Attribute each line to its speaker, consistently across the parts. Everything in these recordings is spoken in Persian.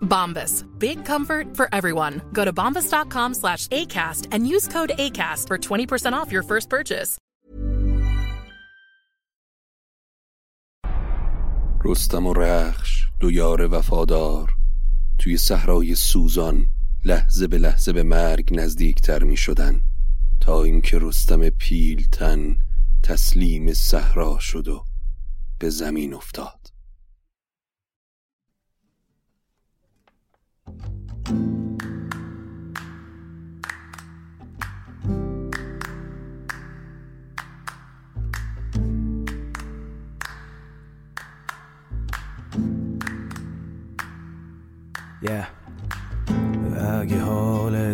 Speaker 1: Bombas. Big comfort for everyone. Go to bombas.com slash ACAST and use code ACAST for 20% off your first purchase.
Speaker 2: رستم و رخش دو یار وفادار توی صحرای سوزان لحظه به لحظه به مرگ نزدیکتر می شدن تا اینکه رستم پیلتن تسلیم صحرا شد و به زمین افتاد
Speaker 3: Yeah. اگه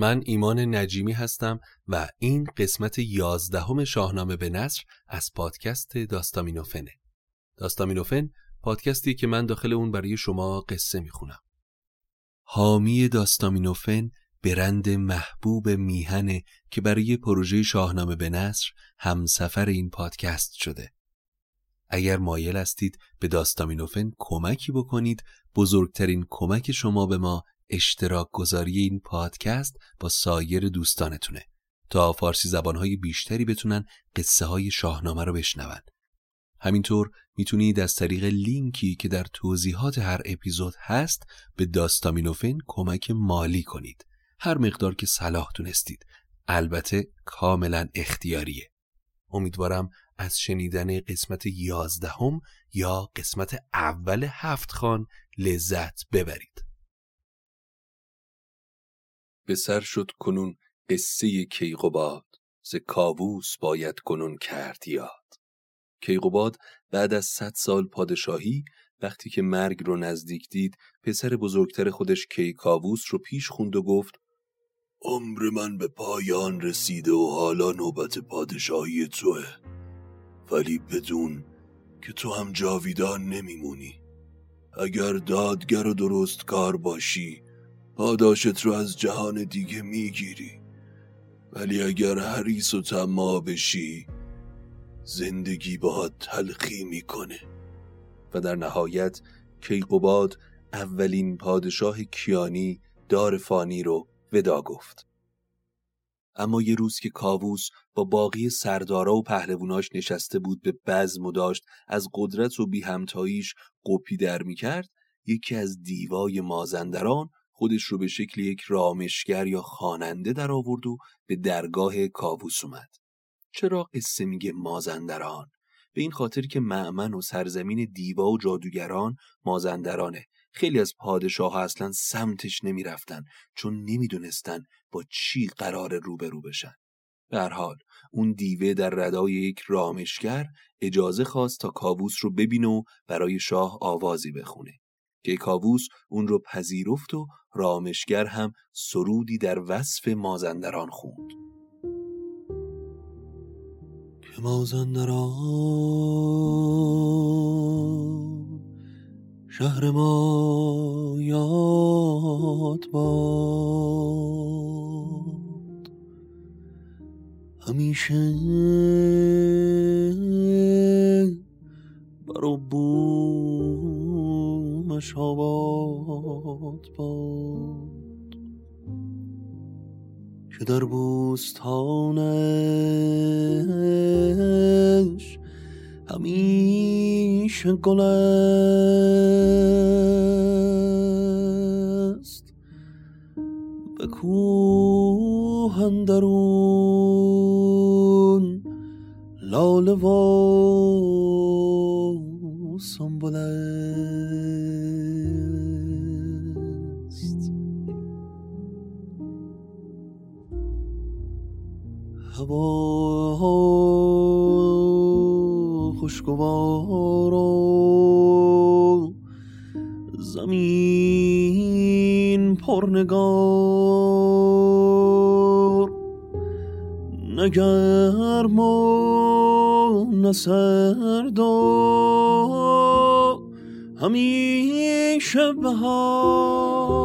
Speaker 2: من ایمان نجیمی هستم و این قسمت یازدهم شاهنامه به نصر از پادکست داستامینوفنه. داستامینوفن پادکستی که من داخل اون برای شما قصه می‌خونم. حامی داستامینوفن برند محبوب میهنه که برای پروژه شاهنامه به نصر همسفر این پادکست شده. اگر مایل هستید به داستامینوفن کمکی بکنید بزرگترین کمک شما به ما اشتراک گذاری این پادکست با سایر دوستانتونه تا فارسی زبانهای بیشتری بتونن قصه های شاهنامه رو بشنون. همینطور می‌تونید از طریق لینکی که در توضیحات هر اپیزود هست به داستامینوفن کمک مالی کنید. هر مقدار که صلاح دونستید. البته کاملا اختیاریه. امیدوارم از شنیدن قسمت یازدهم یا قسمت اول هفت خان لذت ببرید. به سر شد کنون قصه کیقوباد ز کاووس باید کنون کرد یاد. کیقوباد بعد از صد سال پادشاهی وقتی که مرگ رو نزدیک دید پسر بزرگتر خودش کیکاووس رو پیش خوند و گفت عمر من به پایان رسیده و حالا نوبت پادشاهی توه. ولی بدون که تو هم جاویدان نمیمونی. اگر دادگر و درست کار باشی پاداشت رو از جهان دیگه می‌گیری. ولی اگر حریص و طماع بشی زندگی باهات تلخی می‌کنه. و در نهایت کیقوباد اولین پادشاه کیانی دار فانی رو ودا گفت. اما یه روز که کاووس با باقی سردارا و پهلووناش نشسته بود به بزم و داشت از قدرت و بی همتاییش قپی در می‌کرد یکی از دیوای مازندران خودش رو به شکل یک رامشگر یا خواننده در آورد و به درگاه کاووس اومد. چرا قصه میگه مازندران؟ به این خاطر که معمن و سرزمین دیوا و جادوگران مازندرانه. خیلی از پادشاه ها اصلا سمتش نمی‌رفتن چون نمی‌دونستن با چی قرار روبرو بشن. در حال اون دیوه در ردای یک رامشگر اجازه خواست تا کاووس رو ببینه و برای شاه آوازی بخونه که کاووس اون رو پذیرفت و رامشگر هم سرودی در وصف مازندران خوند. که مازندران شهر ما یاد باد. همیشه بر بومش آباد باد. که در بوستانش همیشه گل است. به کوه اندرون لاله سنبل است هوا خوشگوار و زمین پرنگار. نگرم و نسردا همیشه بهار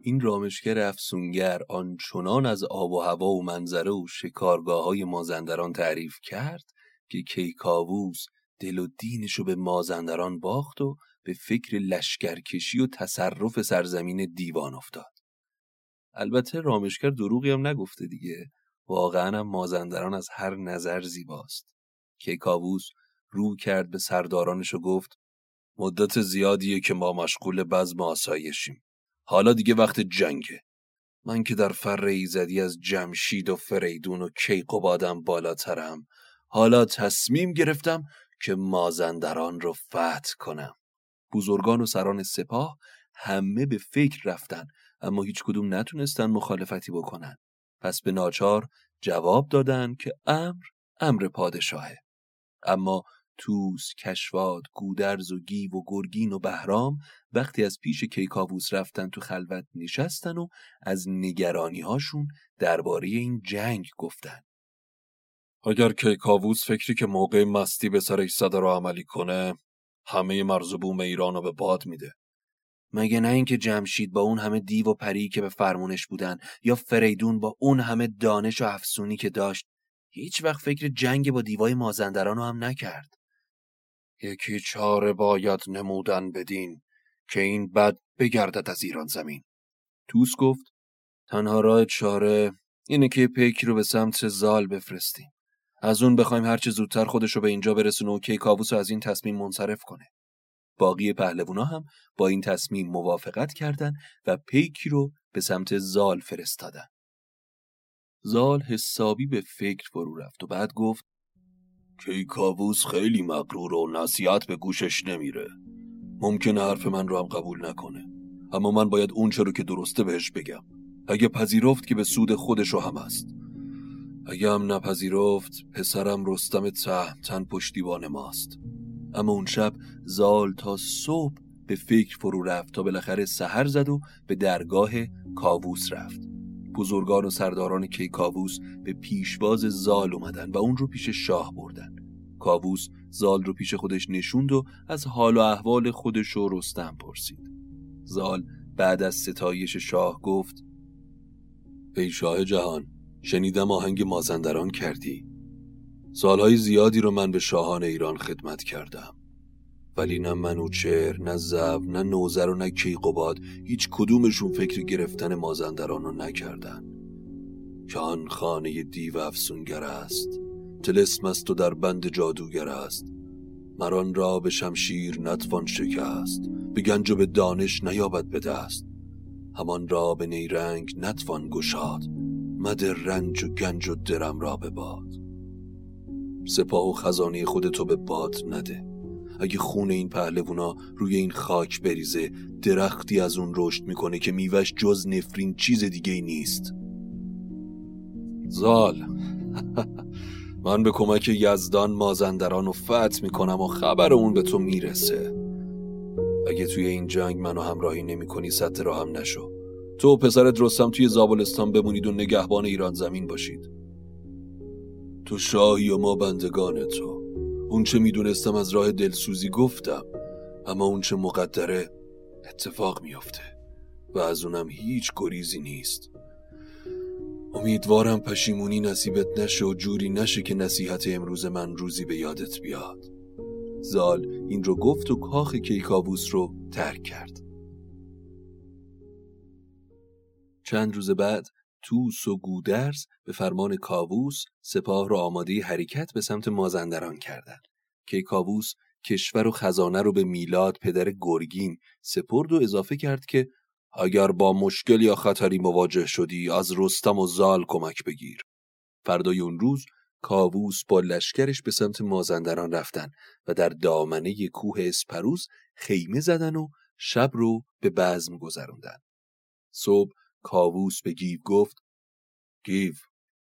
Speaker 2: این رامشگر افسونگر آنچنان از آب و هوا و منظره و شکارگاه های مازندران تعریف کرد که کیکاووس دل و دینشو به مازندران باخت و به فکر لشکرکشی و تصرف سرزمین دیوان افتاد. البته رامشگر دروغی هم نگفته دیگه. واقعا هم مازندران از هر نظر زیباست. کیکاووس رو کرد به سردارانش و گفت مدت زیادیه که ما مشغول بزم آسایشیم. حالا دیگه وقت جنگه. من که در فر ایزدی از جمشید و فریدون و کیقوبادم بالاترم. حالا تصمیم گرفتم که مازندران رو فتح کنم. بزرگان و سران سپاه همه به فکر رفتن اما هیچ کدوم نتونستن مخالفتی بکنن. پس به ناچار جواب دادن که امر امر پادشاهه. اما توس، کشواد، گودرز و گیو و گرگین و بهرام وقتی از پیش کیکاووس رفتن تو خلوت نشستن و از نگرانی هاشون درباره این جنگ گفتن. اگر کیکاووس فکری که موقع مستی به سرش صدا رو عملی کنه همه مرز و بوم ایران رو به باد میده. مگه نه اینکه جمشید با اون همه دیو و پری که به فرمونش بودن یا فریدون با اون همه دانش و افسونی که داشت هیچ وقت فکر جنگ با دیوای مازندران رو هم نکرد. یکی چاره باید نمودن بدین که این بد بگردد از ایران زمین. توس گفت تنها راه چاره اینه که پیکی رو به سمت زال بفرستیم. از اون بخوایم هرچه زودتر خودش رو به اینجا برسونه و کیکاووس از این تصمیم منصرف کنه. باقی پهلوونا هم با این تصمیم موافقت کردند و پیکی رو به سمت زال فرستادن. زال حسابی به فکر فرو رفت و بعد گفت کیکاووس خیلی مغرور و نصیحت به گوشش نمیره. ممکنه حرف من رو هم قبول نکنه. اما من باید اون رو که درسته بهش بگم. اگه پذیرفت که به سود خودش هم است. اگه هم نپذیرفت پسرم رستم تن پشتیبان ماست. اما اون شب زال تا صبح به فکر فرو رفت تا بالاخره سحر زد و به درگاه کاووس رفت. بزرگان و سرداران کیکاووس به پیشواز زال اومدن و اون رو پیش شاه بردن. کاووس زال رو پیش خودش نشوند و از حال و احوال خودش و رستم پرسید. زال بعد از ستایش شاه گفت ای شاه جهان شنیدم آهنگ مازندران کردی. سالهای زیادی رو من به شاهان ایران خدمت کردم. ولی نه منوچهر نه زب نه نوزر و نه کیقوباد هیچ کدومشون فکر گرفتن مازندران رو نکردن. که آن خانه دیو افسونگر است. تلسم است و در بند جادوگر است. مران را به شمشیر نتوان شکست. به گنج و به دانش نیابد به دست. همان را به نیرنگ نتوان گشاد. مد رنج و گنج و درم را به باد. سپاه و خزانه خودتو به باد نده. اگه خون این پهلوونا روی این خاک بریزه درختی از اون رشد می‌کنه که میوش جز نفرین چیز دیگه نیست. زال. من به کمک یزدان مازندران و فتح می‌کنم و خبر اون به تو می‌رسه. اگه توی این جنگ منو همراهی نمی‌کنی سطح راهم نشو. تو و پسرت رستم توی زابلستان بمونید و نگهبان ایران زمین باشید. تو شاهی و ما بندگان تو. اون چه می‌دونستم از راه دلسوزی گفتم اما اون چه مقدره اتفاق میافته و از اونم هیچ گریزی نیست. امیدوارم پشیمونی نصیبت نشه و جوری نشه که نصیحت امروز من روزی به یادت بیاد. زال این رو گفت و کاخ کیکاووس رو ترک کرد. چند روز بعد توس و گودرز به فرمان کاووس سپاه را آماده حرکت به سمت مازندران کردند. کیکاووس کشور و خزانه رو به میلاد پدر گرگین سپرد و اضافه کرد که اگر با مشکل یا خطری مواجه شدی از رستم و زال کمک بگیر. فردای اون روز کاووس با لشکرش به سمت مازندران رفتن و در دامنه کوه اسپروز خیمه زدن و شب رو به بزم گذروندن. صبح کاووس به گیو گفت گیو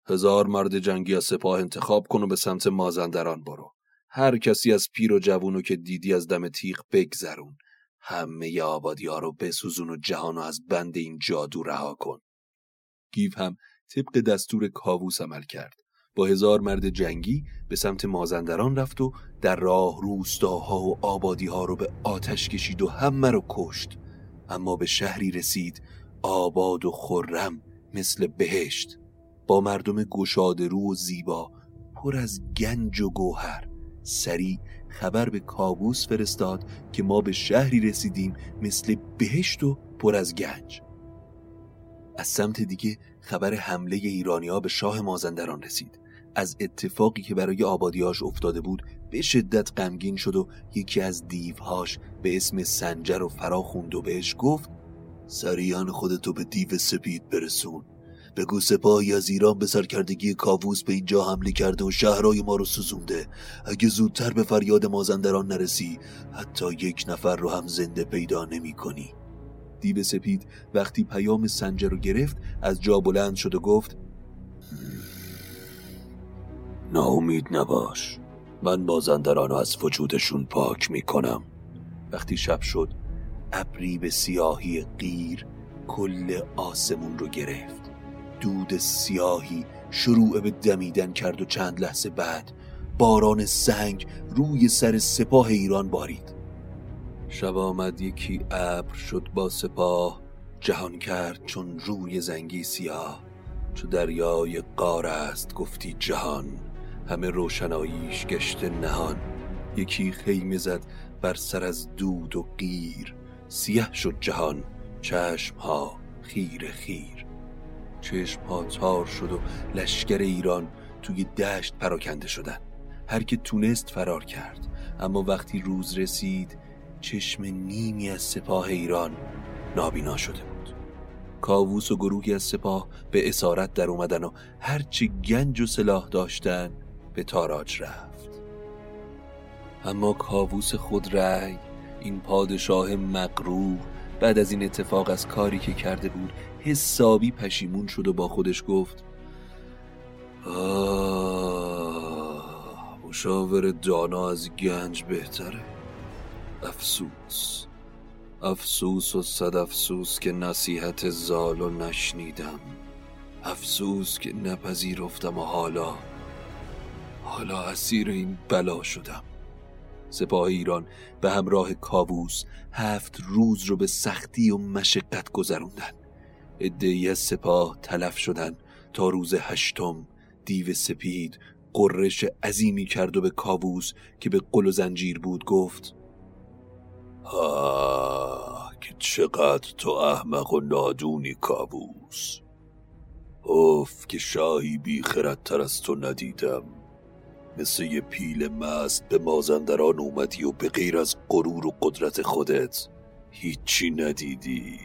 Speaker 2: هزار مرد جنگی از سپاه انتخاب کن و به سمت مازندران برو. هر کسی از پیر و جوونو که دیدی از دم تیغ بگذرون. همه آبادی ها رو بسوزون و جهانو از بند این جادو رها کن. گیو هم طبق دستور کاووس عمل کرد. با هزار مرد جنگی به سمت مازندران رفت و در راه روستاها و آبادی ها رو به آتش کشید و همه رو کشت اما به شهری رسید آباد و خرم مثل بهشت با مردم گشاده رو و زیبا پر از گنج و گوهر. سریع خبر به کابوس فرستاد که ما به شهری رسیدیم مثل بهشت و پر از گنج. از سمت دیگه خبر حمله ایرانی ها به شاه مازندران رسید. از اتفاقی که برای آبادیاش افتاده بود به شدت غمگین شد و یکی از دیوهاش به اسم سنجر و فرا خوند و بهش گفت سریعا خودتو به دیو سپید برسون. بگو سپاهی از ایران به سرکردگی کاووس به اینجا حمله کرده و شهرهای ما رو سوزونده. اگه زودتر به فریاد مازندران نرسی حتی یک نفر رو هم زنده پیدا نمی کنی. دیو سپید وقتی پیام سنجر رو گرفت از جا بلند شد و گفت ناامید نباش. من مازندران رو از وجودشون پاک می کنم. وقتی شب شد ابری به سیاهی غیر کل آسمون رو گرفت. دود سیاهی شروع به دمیدن کرد و چند لحظه بعد باران سنگ روی سر سپاه ایران بارید. شب آمد یکی ابر شد با سپاه جهان کرد چون روی زنگی سیاه. چو دریای قار است گفتی جهان همه روشناییش گشت نهان. یکی خیمه زد بر سر از دود و قیر سیه شد جهان چشم ها خیر خیر. چشم ها تار شد و لشکر ایران توی دشت پراکنده شدن. هر که تونست فرار کرد اما وقتی روز رسید چشم نیمی از سپاه ایران نابینا شده بود. کاووس و گروهی از سپاه به اسارت در اومدن و هرچی گنج و سلاح داشتن به تاراج رفت. اما کاووس خود رأی این پادشاه مقرور بعد از این اتفاق از کاری که کرده بود حسابی پشیمون شد و با خودش گفت آه مشاور دانا از گنج بهتره. افسوس افسوس و صد افسوس که نصیحت زالو نشنیدم. افسوس که نپذیرفتم و حالا حالا اسیر این بلا شدم. سپاه ایران به همراه کاووس هفت روز رو به سختی و مشقت گذروندن. ادهی از سپاه تلف شدن تا روز هشتم. دیو سپید قررش عظیمی کرد و به کاووس که به قل و زنجیر بود گفت آه که چقدر تو احمق و نادونی کاووس! اوف که شاهی بی خردتر از تو ندیدم! مثل یه پیل مست به مازندران اومدی و به غیر از غرور و قدرت خودت هیچی ندیدی.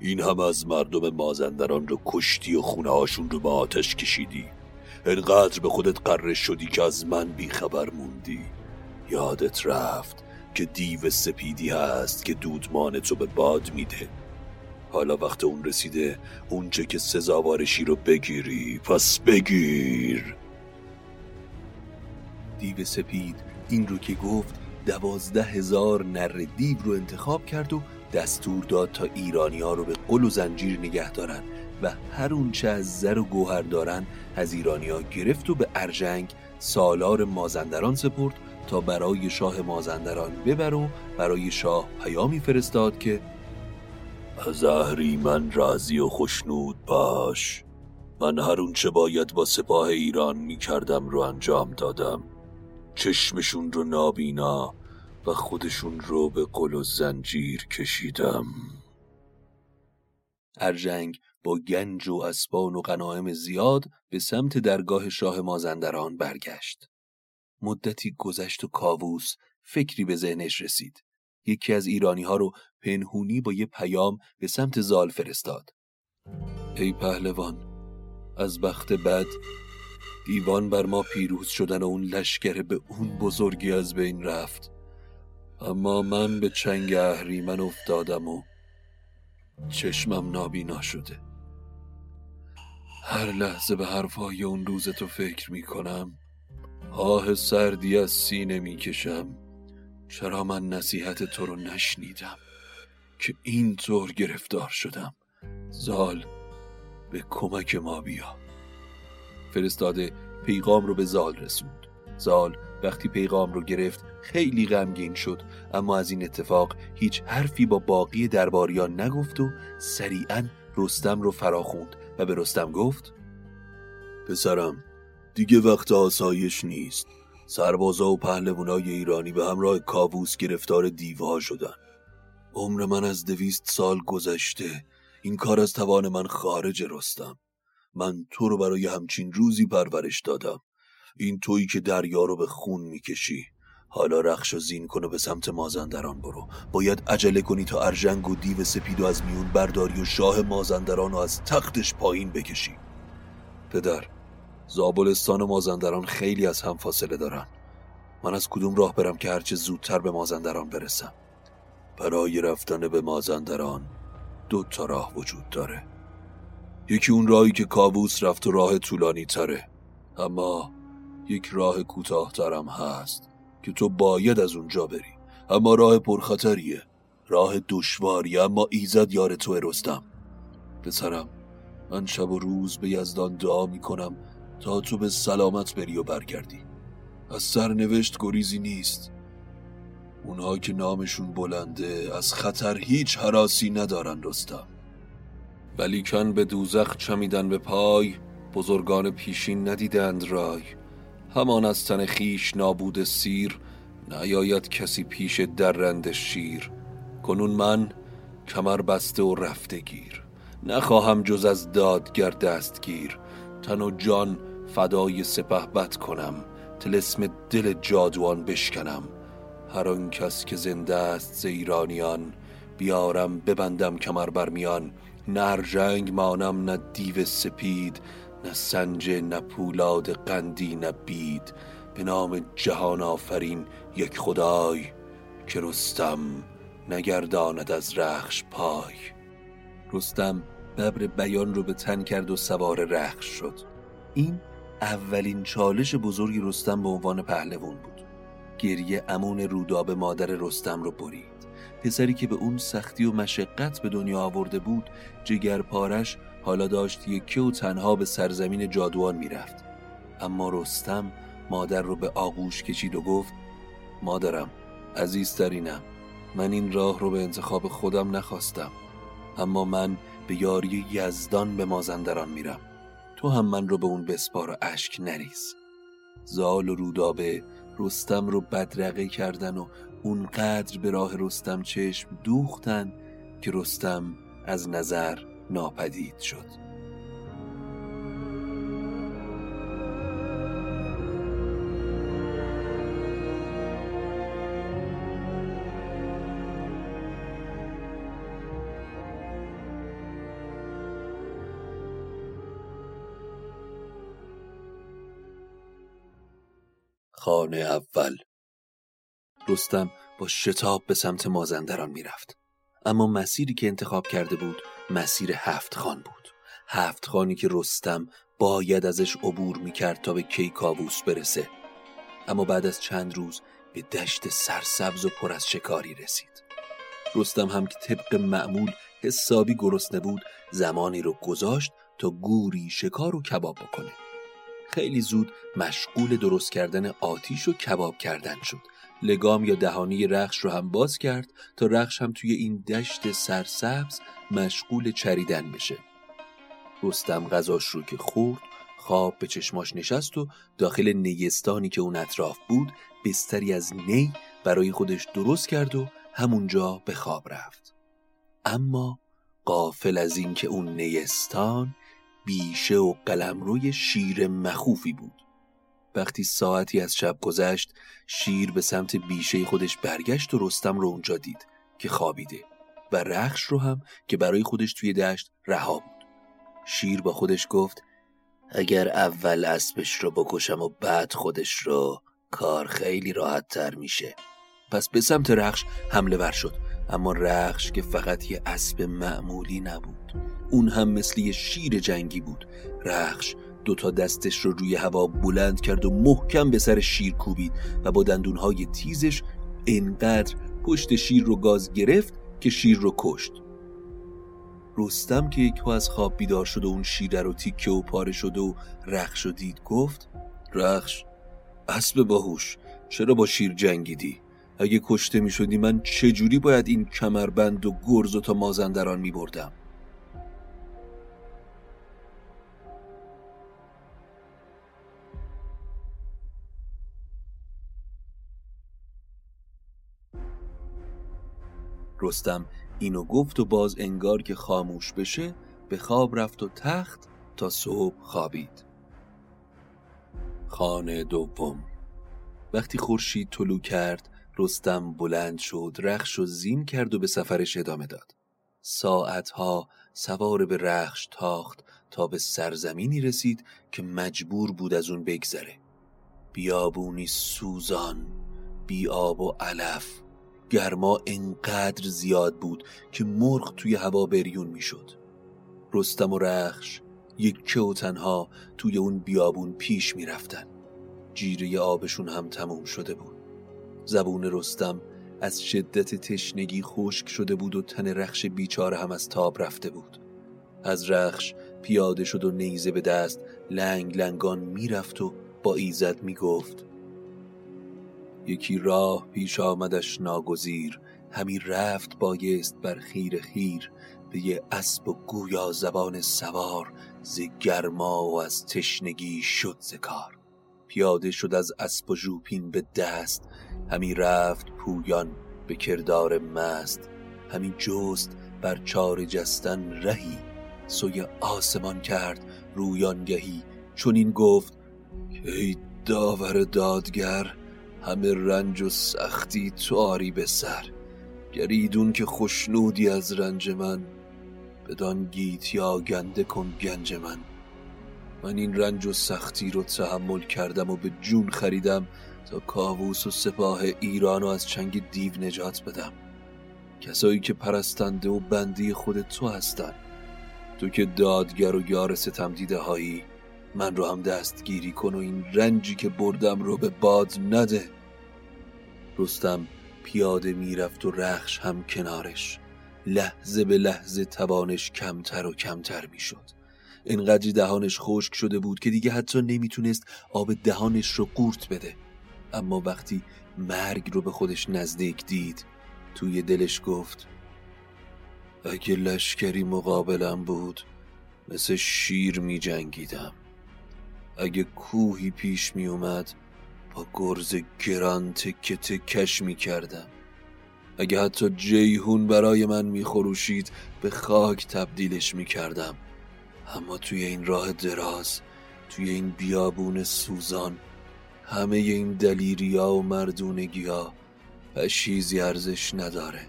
Speaker 2: این هم از مردم مازندران رو کشتی و خونه هاشون رو به آتش کشیدی. انقدر به خودت قره شدی که از من بیخبر موندی. یادت رفت که دیو سپیدی هست که دودمان تو به باد میده. حالا وقت اون رسیده اونچه که سزاوارشی رو بگیری پس بگیر. دیو سپید. این رو که گفت دوازده هزار نر دیو رو انتخاب کرد و دستور داد تا ایرانی ها رو به قل و زنجیر نگه دارن و هر اونچه از زر و گوهر دارن از ایرانی ها گرفت و به ارجنگ سالار مازندران سپرد تا برای شاه مازندران ببر و برای شاه پیامی فرستاد که از من راضی و خشنود باش. من هر چه باید با سپاه ایران می کردم رو انجام دادم. چشمشون رو نابینا و خودشون رو به قل و زنجیر کشیدم. ارجنگ با گنج و اسبان و غنایم زیاد به سمت درگاه شاه مازندران برگشت. مدتی گذشت و کاووس فکری به ذهنش رسید. یکی از ایرانی ها رو پنهونی با یه پیام به سمت زال فرستاد. ای پهلوان از بخت بد دیوان بر ما پیروز شدن و اون لشکر به اون بزرگی از بین رفت. اما من به چنگ اهریمن افتادم و چشمم نابینا شده. هر لحظه به حرفای اون روز تو فکر می کنم آه سردی از سینه می کشم چرا من نصیحت تو رو نشنیدم که اینطور گرفتار شدم؟ زال به کمک ما بیا. فرستاده پیغام رو به زال رسوند. زال وقتی پیغام رو گرفت خیلی غمگین شد اما از این اتفاق هیچ حرفی با باقی درباریان نگفت و سریعا رستم رو فراخوند و به رستم گفت پسرم دیگه وقت آسایش نیست. سربازا و پهلوانای ایرانی به همراه کاووس گرفتار دیوها شدن. عمر من از دویست سال گذشته. این کار از توان من خارج رستم. من تو رو برای همچین روزی پرورش دادم. این تویی که دریا رو به خون می‌کشی. حالا رخش و زین کن و به سمت مازندران برو. باید عجله کنی تا ارژنگ و دیو سپیدو از میون برداری و شاه مازندران رو از تختش پایین بکشی. پدر زابلستان و مازندران خیلی از هم فاصله دارن. من از کدوم راه برم که هرچه زودتر به مازندران برسم؟ برای رفتن به مازندران دو تا راه وجود داره. یکی اون راهی که کاووس رفت و راه طولانی تره اما یک راه کوتاه ترم هست که تو باید از اونجا بری. اما راه پرخطریه. راه دشواری. اما ایزد یار تو رستم. پسرم من شب و روز به یزدان دعا می‌کنم تا تو به سلامت بری و برگردی. از سرنوشت گریزی نیست. اونها که نامشون بلنده از خطر هیچ حراسی ندارن رستم. ولیکن به دوزخ چمیدن به پای بزرگان پیشین ندیدند رای. همان از تن خیش نابود سیر نیاید کسی پیش درند شیر. کنون من کمر بسته و رفته گیر. نخواهم جز از دادگر دستگیر. تن و جان فدای سپه بد کنم تلسم دل جادوان بشکنم. هر آن کس که زنده است ز ایرانیان بیارم ببندم کمر برمیان نه جنگ مانم نه دیو سپید نه سنج نه پولاد قندی نه بید. به نام جهان آفرین یک خدای که رستم نگرداند از رخش پای. رستم ببر بیان رو به تن کرد و سوار رخش شد. این اولین چالش بزرگی رستم به عنوان پهلوان بود. گریه امون روداب مادر رستم رو برید. پسری که به اون سختی و مشقت به دنیا آورده بود جگر پارش حالا داشت یکی و تنها به سرزمین جادوان می‌رفت. اما رستم مادر رو به آغوش کشید و گفت مادرم عزیزترینم من این راه رو به انتخاب خودم نخواستم اما من به یاری یزدان به مازندران میرم. تو هم من رو به اون بسپار و اشک نریز. زال و رودابه رستم رو بدرقه کردن و اونقدر به راه رستم چشم دوختن که رستم از نظر ناپدید شد. خانه اول رستم با شتاب به سمت مازندران می‌رفت. اما مسیری که انتخاب کرده بود مسیر هفت خان بود. هفت خانی که رستم باید ازش عبور می‌کرد تا به کیکاووس برسه. اما بعد از چند روز به دشت سرسبز و پر از شکاری رسید. رستم هم که طبق معمول حسابی گرسنه بود زمانی رو گذاشت تا گوری شکار و کباب بکنه. خیلی زود مشغول درست کردن آتیش و کباب کردن شد. لگام یا دهانی رخش رو هم باز کرد تا رخش هم توی این دشت سرسبز مشغول چریدن بشه. رستم غذاش رو که خورد خواب به چشماش نشست و داخل نیستانی که اون اطراف بود بستری از نی برای خودش درست کرد و همونجا به خواب رفت. اما قافل از اینکه اون نیستان بیشه و قلمروی شیر مخوفی بود. وقتی ساعتی از شب گذشت شیر به سمت بیشه خودش برگشت و رستم رو اونجا دید که خوابیده و رخش رو هم که برای خودش توی دشت رها بود. شیر با خودش گفت اگر اول اسبش رو بکشم و بعد خودش رو کار خیلی راحت تر میشه. پس به سمت رخش حمله ور شد اما رخش که فقط یه اسب معمولی نبود. اون هم مثل یه شیر جنگی بود. رخش دوتا دستش رو روی هوا بلند کرد و محکم به سر شیر کوبید و با دندونهای تیزش انقدر پشت شیر رو گاز گرفت که شیر رو کشت. رستم که یک از خواب بیدار شد و اون شیر رو تیکه و پاره شد و رخش و دید گفت رخش اسب باهوش چرا با شیر جنگیدی؟ اگه کشته می شدی من چجوری باید این کمربند و گرز و تا مازندران می بردم رستم اینو گفت و باز انگار که خاموش بشه به خواب رفت و تخت تا صبح خوابید. خانه دوم. وقتی خورشید طلو کرد رستم بلند شد رخش و زین کرد و به سفرش ادامه داد. ساعتها سوار به رخش تاخت تا به سرزمینی رسید که مجبور بود از اون بگذره. بیابونی سوزان بی آب و علف. گرما انقدر زیاد بود که مرغ توی هوا بریون می‌شد. رستم و رخش یک و تنها توی اون بیابون پیش می‌رفتن. جیره آبشون هم تموم شده بود. زبون رستم از شدت تشنگی خشک شده بود و تن رخش بیچاره هم از تاب رفته بود. از رخش پیاده شد و نیزه به دست لنگ لنگان می‌رفت و با ایزد می‌گفت یکی راه پیش آمدش ناگزیر همی رفت بایست بر خیر خیر به یه اسب و گویا زبان سوار ز گرما و از تشنگی شد ز کار. پیاده شد از اسب و ژوپین به دست همی رفت پویان به کردار مست همی جست بر چار جستن رهی. سوی آسمان کرد رویانگهی چون این گفت ای داور دادگر همه رنج و سختی تو آری به سر. گریدون که خوشنودی از رنج من. بدان گیت یا گنده کن گنج من. من این رنج و سختی رو تحمل کردم و به جون خریدم تا کاووس و سپاه ایران رو از چنگ دیو نجات بدم. کسایی که پرستنده و بندی خود تو هستن. تو که دادگر و یار ستم دیده هایی من رو هم دستگیری کن و این رنجی که بردم رو به باد نده. رستم پیاده می‌رفت و رخش هم کنارش. لحظه به لحظه توانش کمتر و کمتر می‌شد. انقدری دهانش خشک شده بود که دیگه حتی نمی‌تونست آب دهانش رو قورت بده. اما وقتی مرگ رو به خودش نزدیک دید توی دلش گفت اگه لشکری مقابلم بود مثل شیر می جنگیدم اگه کوهی پیش می اومد گرز گران تکه تکش می کردم اگه حتی جیهون برای من می خروشید به خاک تبدیلش می کردم اما توی این راه دراز توی این بیابون سوزان همه این دلیریا و مردونگی ها چیزی ارزش نداره.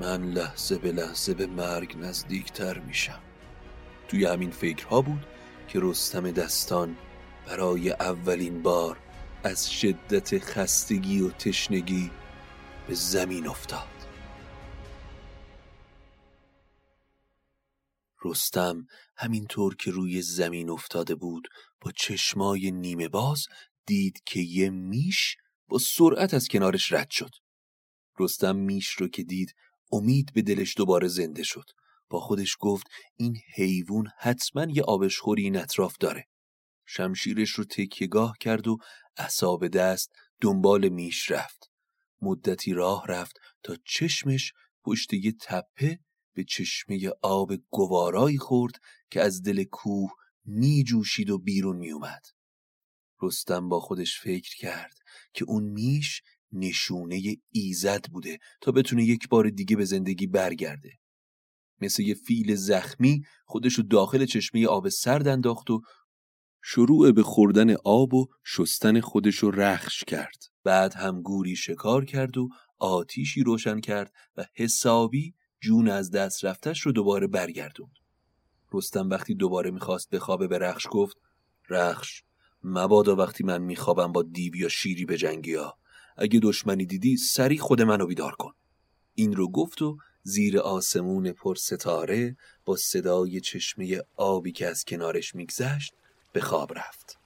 Speaker 2: من لحظه به لحظه به مرگ نزدیکتر میشم. توی همین فکرها بود که رستم دستان برای اولین بار از شدت خستگی و تشنگی به زمین افتاد. رستم همینطور که روی زمین افتاده بود با چشمای نیمه باز دید که یه میش با سرعت از کنارش رد شد. رستم میش رو که دید امید به دلش دوباره زنده شد. با خودش گفت این حیوان حتما یه آبشخوری این اطراف داره. شمشیرش رو تکیگاه کرد و اصاب دست دنبال میش رفت مدتی راه رفت تا چشمش پشت یه تپه به چشمه آب گوارایی خورد که از دل کوه می جوشید و بیرون می اومد. رستم با خودش فکر کرد که اون میش نشونه ایزد بوده تا بتونه یک بار دیگه به زندگی برگرده. مثل یه فیل زخمی خودشو داخل چشمه آب سرد انداخت و شروع به خوردن آب و شستن خودشو رخش کرد. بعد هم گوری شکار کرد و آتیشی روشن کرد و حسابی جون از دست رفتش رو دوباره برگردوند. رستم وقتی دوباره می‌خواست به خواب به رخش گفت رخش مبادا وقتی من میخوابم با دیو یا شیری به جنگی ها اگه دشمنی دیدی سری خود منو بیدار کن این رو گفت و زیر آسمون پر ستاره با صدای چشمه آبی که از کنارش میگذشت به خواب رفت.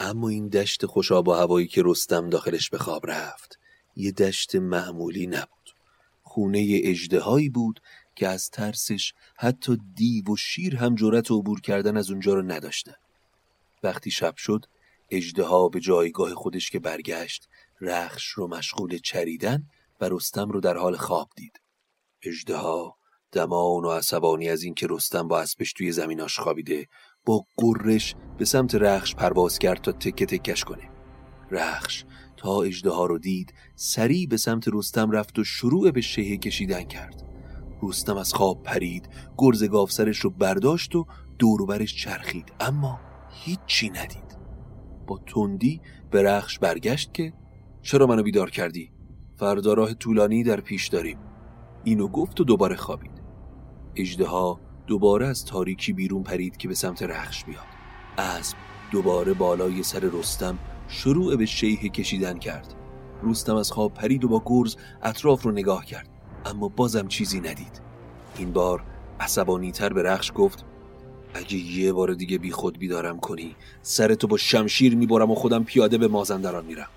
Speaker 2: اما این دشت خوشاب و هوایی که رستم داخلش به خواب رفت یه دشت معمولی نبود. خونه اجدهایی بود که از ترسش حتی دیو و شیر هم جرأت عبور کردن از اونجا رو نداشتن. وقتی شب شد اجدها به جایگاه خودش که برگشت رخش رو مشغول چریدن و رستم رو در حال خواب دید. اجدها دمان و عصبانی از اینکه رستم با اسبش توی زمیناش خوابیده با گرش به سمت رخش پرواز کرد تا تکه تکش کنه. رخش تا اجدها رو دید سریع به سمت رستم رفت و شروع به شهه کشیدن کرد. رستم از خواب پرید گرز گافسرش رو برداشت و دوروبرش چرخید اما هیچی ندید. با تندی به رخش برگشت که چرا منو بیدار کردی؟ فردا راه طولانی در پیش داریم. اینو گفت و دوباره خوابید. اجدها دوباره از تاریکی بیرون پرید که به سمت رخش بیاد. اسب دوباره بالای سر رستم شروع به شیه کشیدن کرد. رستم از خواب پرید و با گرز اطراف رو نگاه کرد اما بازم چیزی ندید. این بار عصبانی تر به رخش گفت اگه یه بار دیگه بی خود بیدارم کنی سرتو با شمشیر می‌برم و خودم پیاده به مازندران میرم.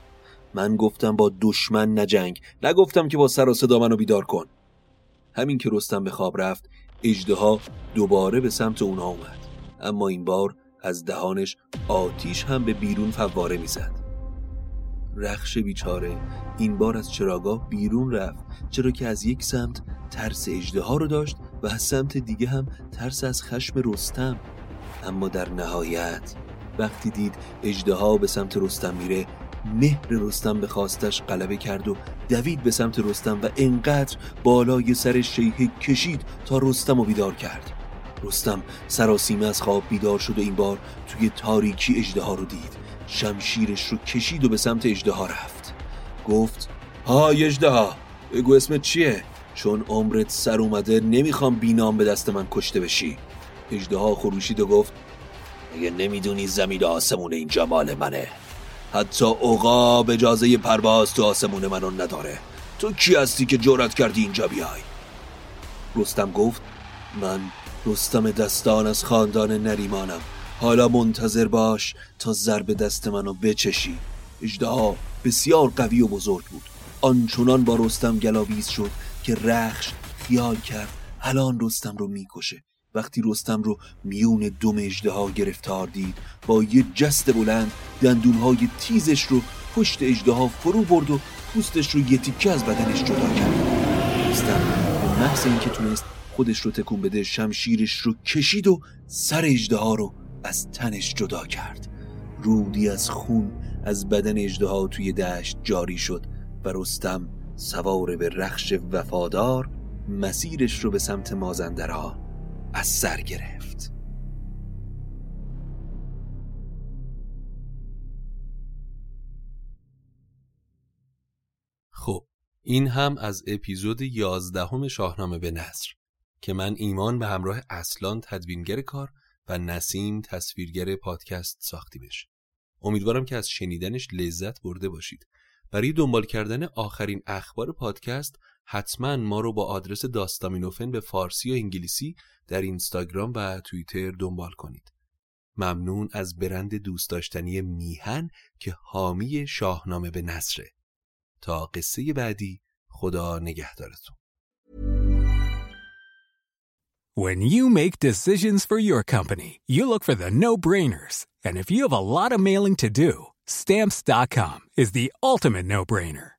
Speaker 2: من گفتم با دشمن نجنگ نگفتم که با سر و صدا منو بیدار کن. همین که رستم به خواب رفت اجدها دوباره به سمت اونها اومد. اما این بار از دهانش آتیش هم به بیرون فواره می‌زد. رخش بیچاره این بار از چراگاه بیرون رفت چرا که از یک سمت ترس اجده رو داشت و از سمت دیگه هم ترس از خشم رستم. اما در نهایت وقتی دید اجده به سمت رستم میره مهر رستم به خواستش غلبه کرد و دوید به سمت رستم و انقدر بالای سر شیه کشید تا رستم رو بیدار کرد. رستم سراسیمه از خواب بیدار شد و این بار توی تاریکی اجده رو دید. شمشیرش رو کشید و به سمت اجده رفت. گفت های اجده بگو اسمت چیه؟ چون عمرت سر اومده نمی‌خوام بینام به دست من کشته بشی. اجده خروشید و گفت اگه نمی‌دونی زمین آسمون اینجا مال منه؟ حتی به اجازه پرواز تو آسمون منو نداره. تو کی هستی که جورت کردی اینجا بیای؟ رستم گفت من رستم دستان از خاندان نریمانم. حالا منتظر باش تا ضرب دست منو بچشی. اجده بسیار قوی و بزرگ بود. آنچنان با رستم گلاویز شد که رخش خیال کرد الان رستم رو می‌کشه. وقتی رستم رو میون دم اجده گرفتار دید با یه جست بلند دندونهای تیزش رو پشت اجده فرو برد و پوستش رو یه تیکه از بدنش جدا کرد. رستم به محض اینکه تونست خودش رو تکون بده شمشیرش رو کشید و سر اجده رو از تنش جدا کرد. رودی از خون از بدن اجده توی دشت جاری شد و رستم سوار به رخش وفادار مسیرش رو به سمت مازندران از سر گرفت. خب این هم از اپیزود یازدهم شاهنامه به نصر که من ایمان به همراه اصلان تدوینگر کار و نسیم تصویرگر پادکست ساختی بشه امیدوارم که از شنیدنش لذت برده باشید. برای دنبال کردن آخرین اخبار پادکست حتما ما رو با آدرس داستامینوفن به فارسی و انگلیسی در اینستاگرام و توییتر دنبال کنید ممنون از برند دوست داشتنی میهن که حامی شاهنامه به نصره تا قصه بعدی خدا نگهدارتون
Speaker 4: When you make decisions for your company, you look for the no-brainers. And if you have a lot of mailing to do, stamps.com is the ultimate no-brainer.